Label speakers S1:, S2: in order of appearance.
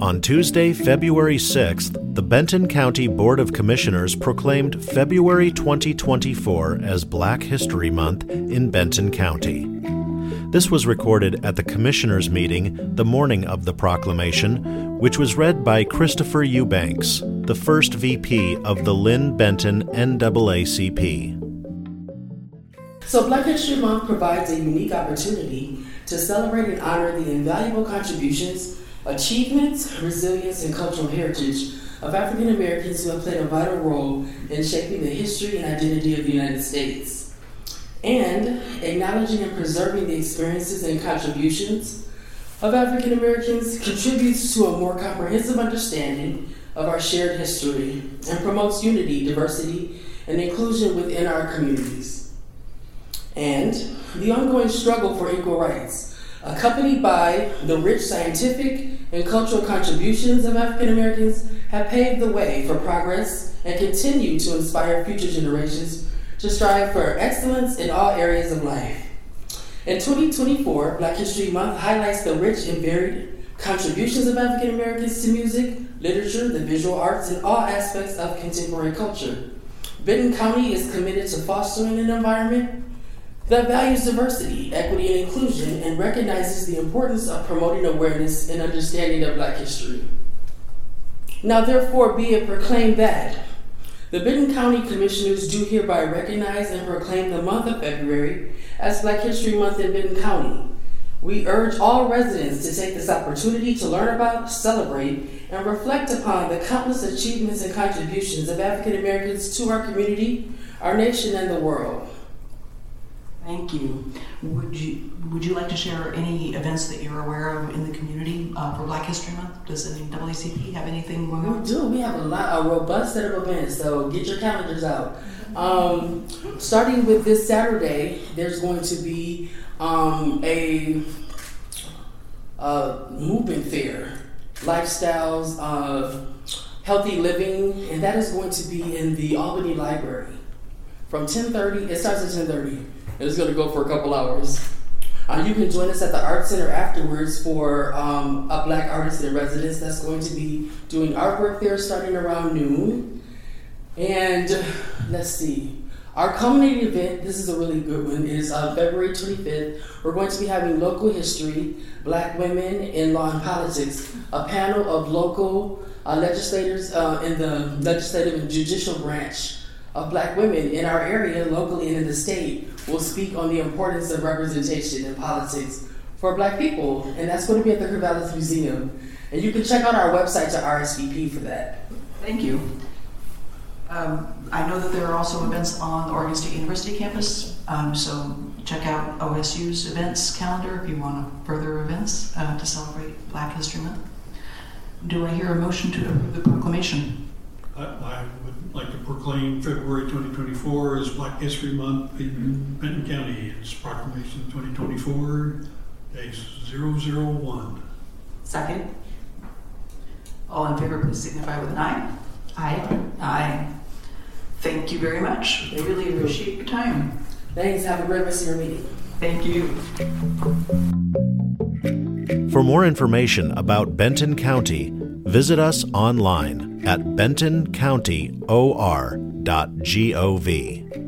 S1: On Tuesday, February 6th, the Benton County Board of Commissioners proclaimed February 2024 as Black History Month in Benton County. This was recorded at the Commissioners' meeting the morning of the proclamation, which was read by Christopher Hughbanks, the first VP of the Linn Benton NAACP.
S2: So, Black History Month provides a unique opportunity to celebrate and honor the invaluable contributions achievements, resilience, and cultural heritage of African Americans who have played a vital role in shaping the history and identity of the United States, and acknowledging and preserving the experiences and contributions of African Americans contributes to a more comprehensive understanding of our shared history and promotes unity, diversity, and inclusion within our communities. And the ongoing struggle for equal rights accompanied by the rich scientific and cultural contributions of African Americans, have paved the way for progress and continue to inspire future generations to strive for excellence in all areas of life. In 2024, Black History Month highlights the rich and varied contributions of African Americans to music, literature, the visual arts, and all aspects of contemporary culture. Benton County is committed to fostering an environment that values diversity, equity, and inclusion, and recognizes the importance of promoting awareness and understanding of Black history. Now, therefore, be it proclaimed that the Benton County Commissioners do hereby recognize and proclaim the month of February as Black History Month in Benton County. We urge all residents to take this opportunity to learn about, celebrate, and reflect upon the countless achievements and contributions of African Americans to our community, our nation, and the world.
S3: Thank you. Would you would you like to share any events that you're aware of in the community uh, for Black History Month? Does the NAACP have anything going on?
S2: We do. We have a lot, a robust set of events. So get your calendars out. Um, starting with this Saturday, there's going to be um, a, a movement fair, lifestyles of healthy living, and that is going to be in the Albany Library from 10:30. It starts at 10:30 it's going to go for a couple hours. Uh, you can join us at the Art Center afterwards for um, a Black artist in residence that's going to be doing artwork there starting around noon. And let's see, our culminating event, this is a really good one, is uh, February 25th. We're going to be having local history, Black women in law and politics, a panel of local uh, legislators uh, in the legislative and judicial branch of Black women in our area, locally and in the state, will speak on the importance of representation in politics for Black people, and that's going to be at the Corvallis Museum. And you can check out our website to RSVP for that.
S3: Thank you. Um, I know that there are also events on the Oregon State University campus, um, so check out OSU's events calendar if you want further events uh, to celebrate Black History Month. Do I hear a motion to approve the proclamation?
S4: I, I would like to proclaim February 2024 as Black History Month in Benton County. It's proclamation 2024 dash 001.
S3: Second. All in favor, please signify with an eye.
S2: Aye.
S3: Aye. Thank you very much. I really appreciate your time.
S2: Thanks. Have a great rest of your meeting.
S3: Thank you.
S1: For more information about Benton County, visit us online at bentoncountyor.gov.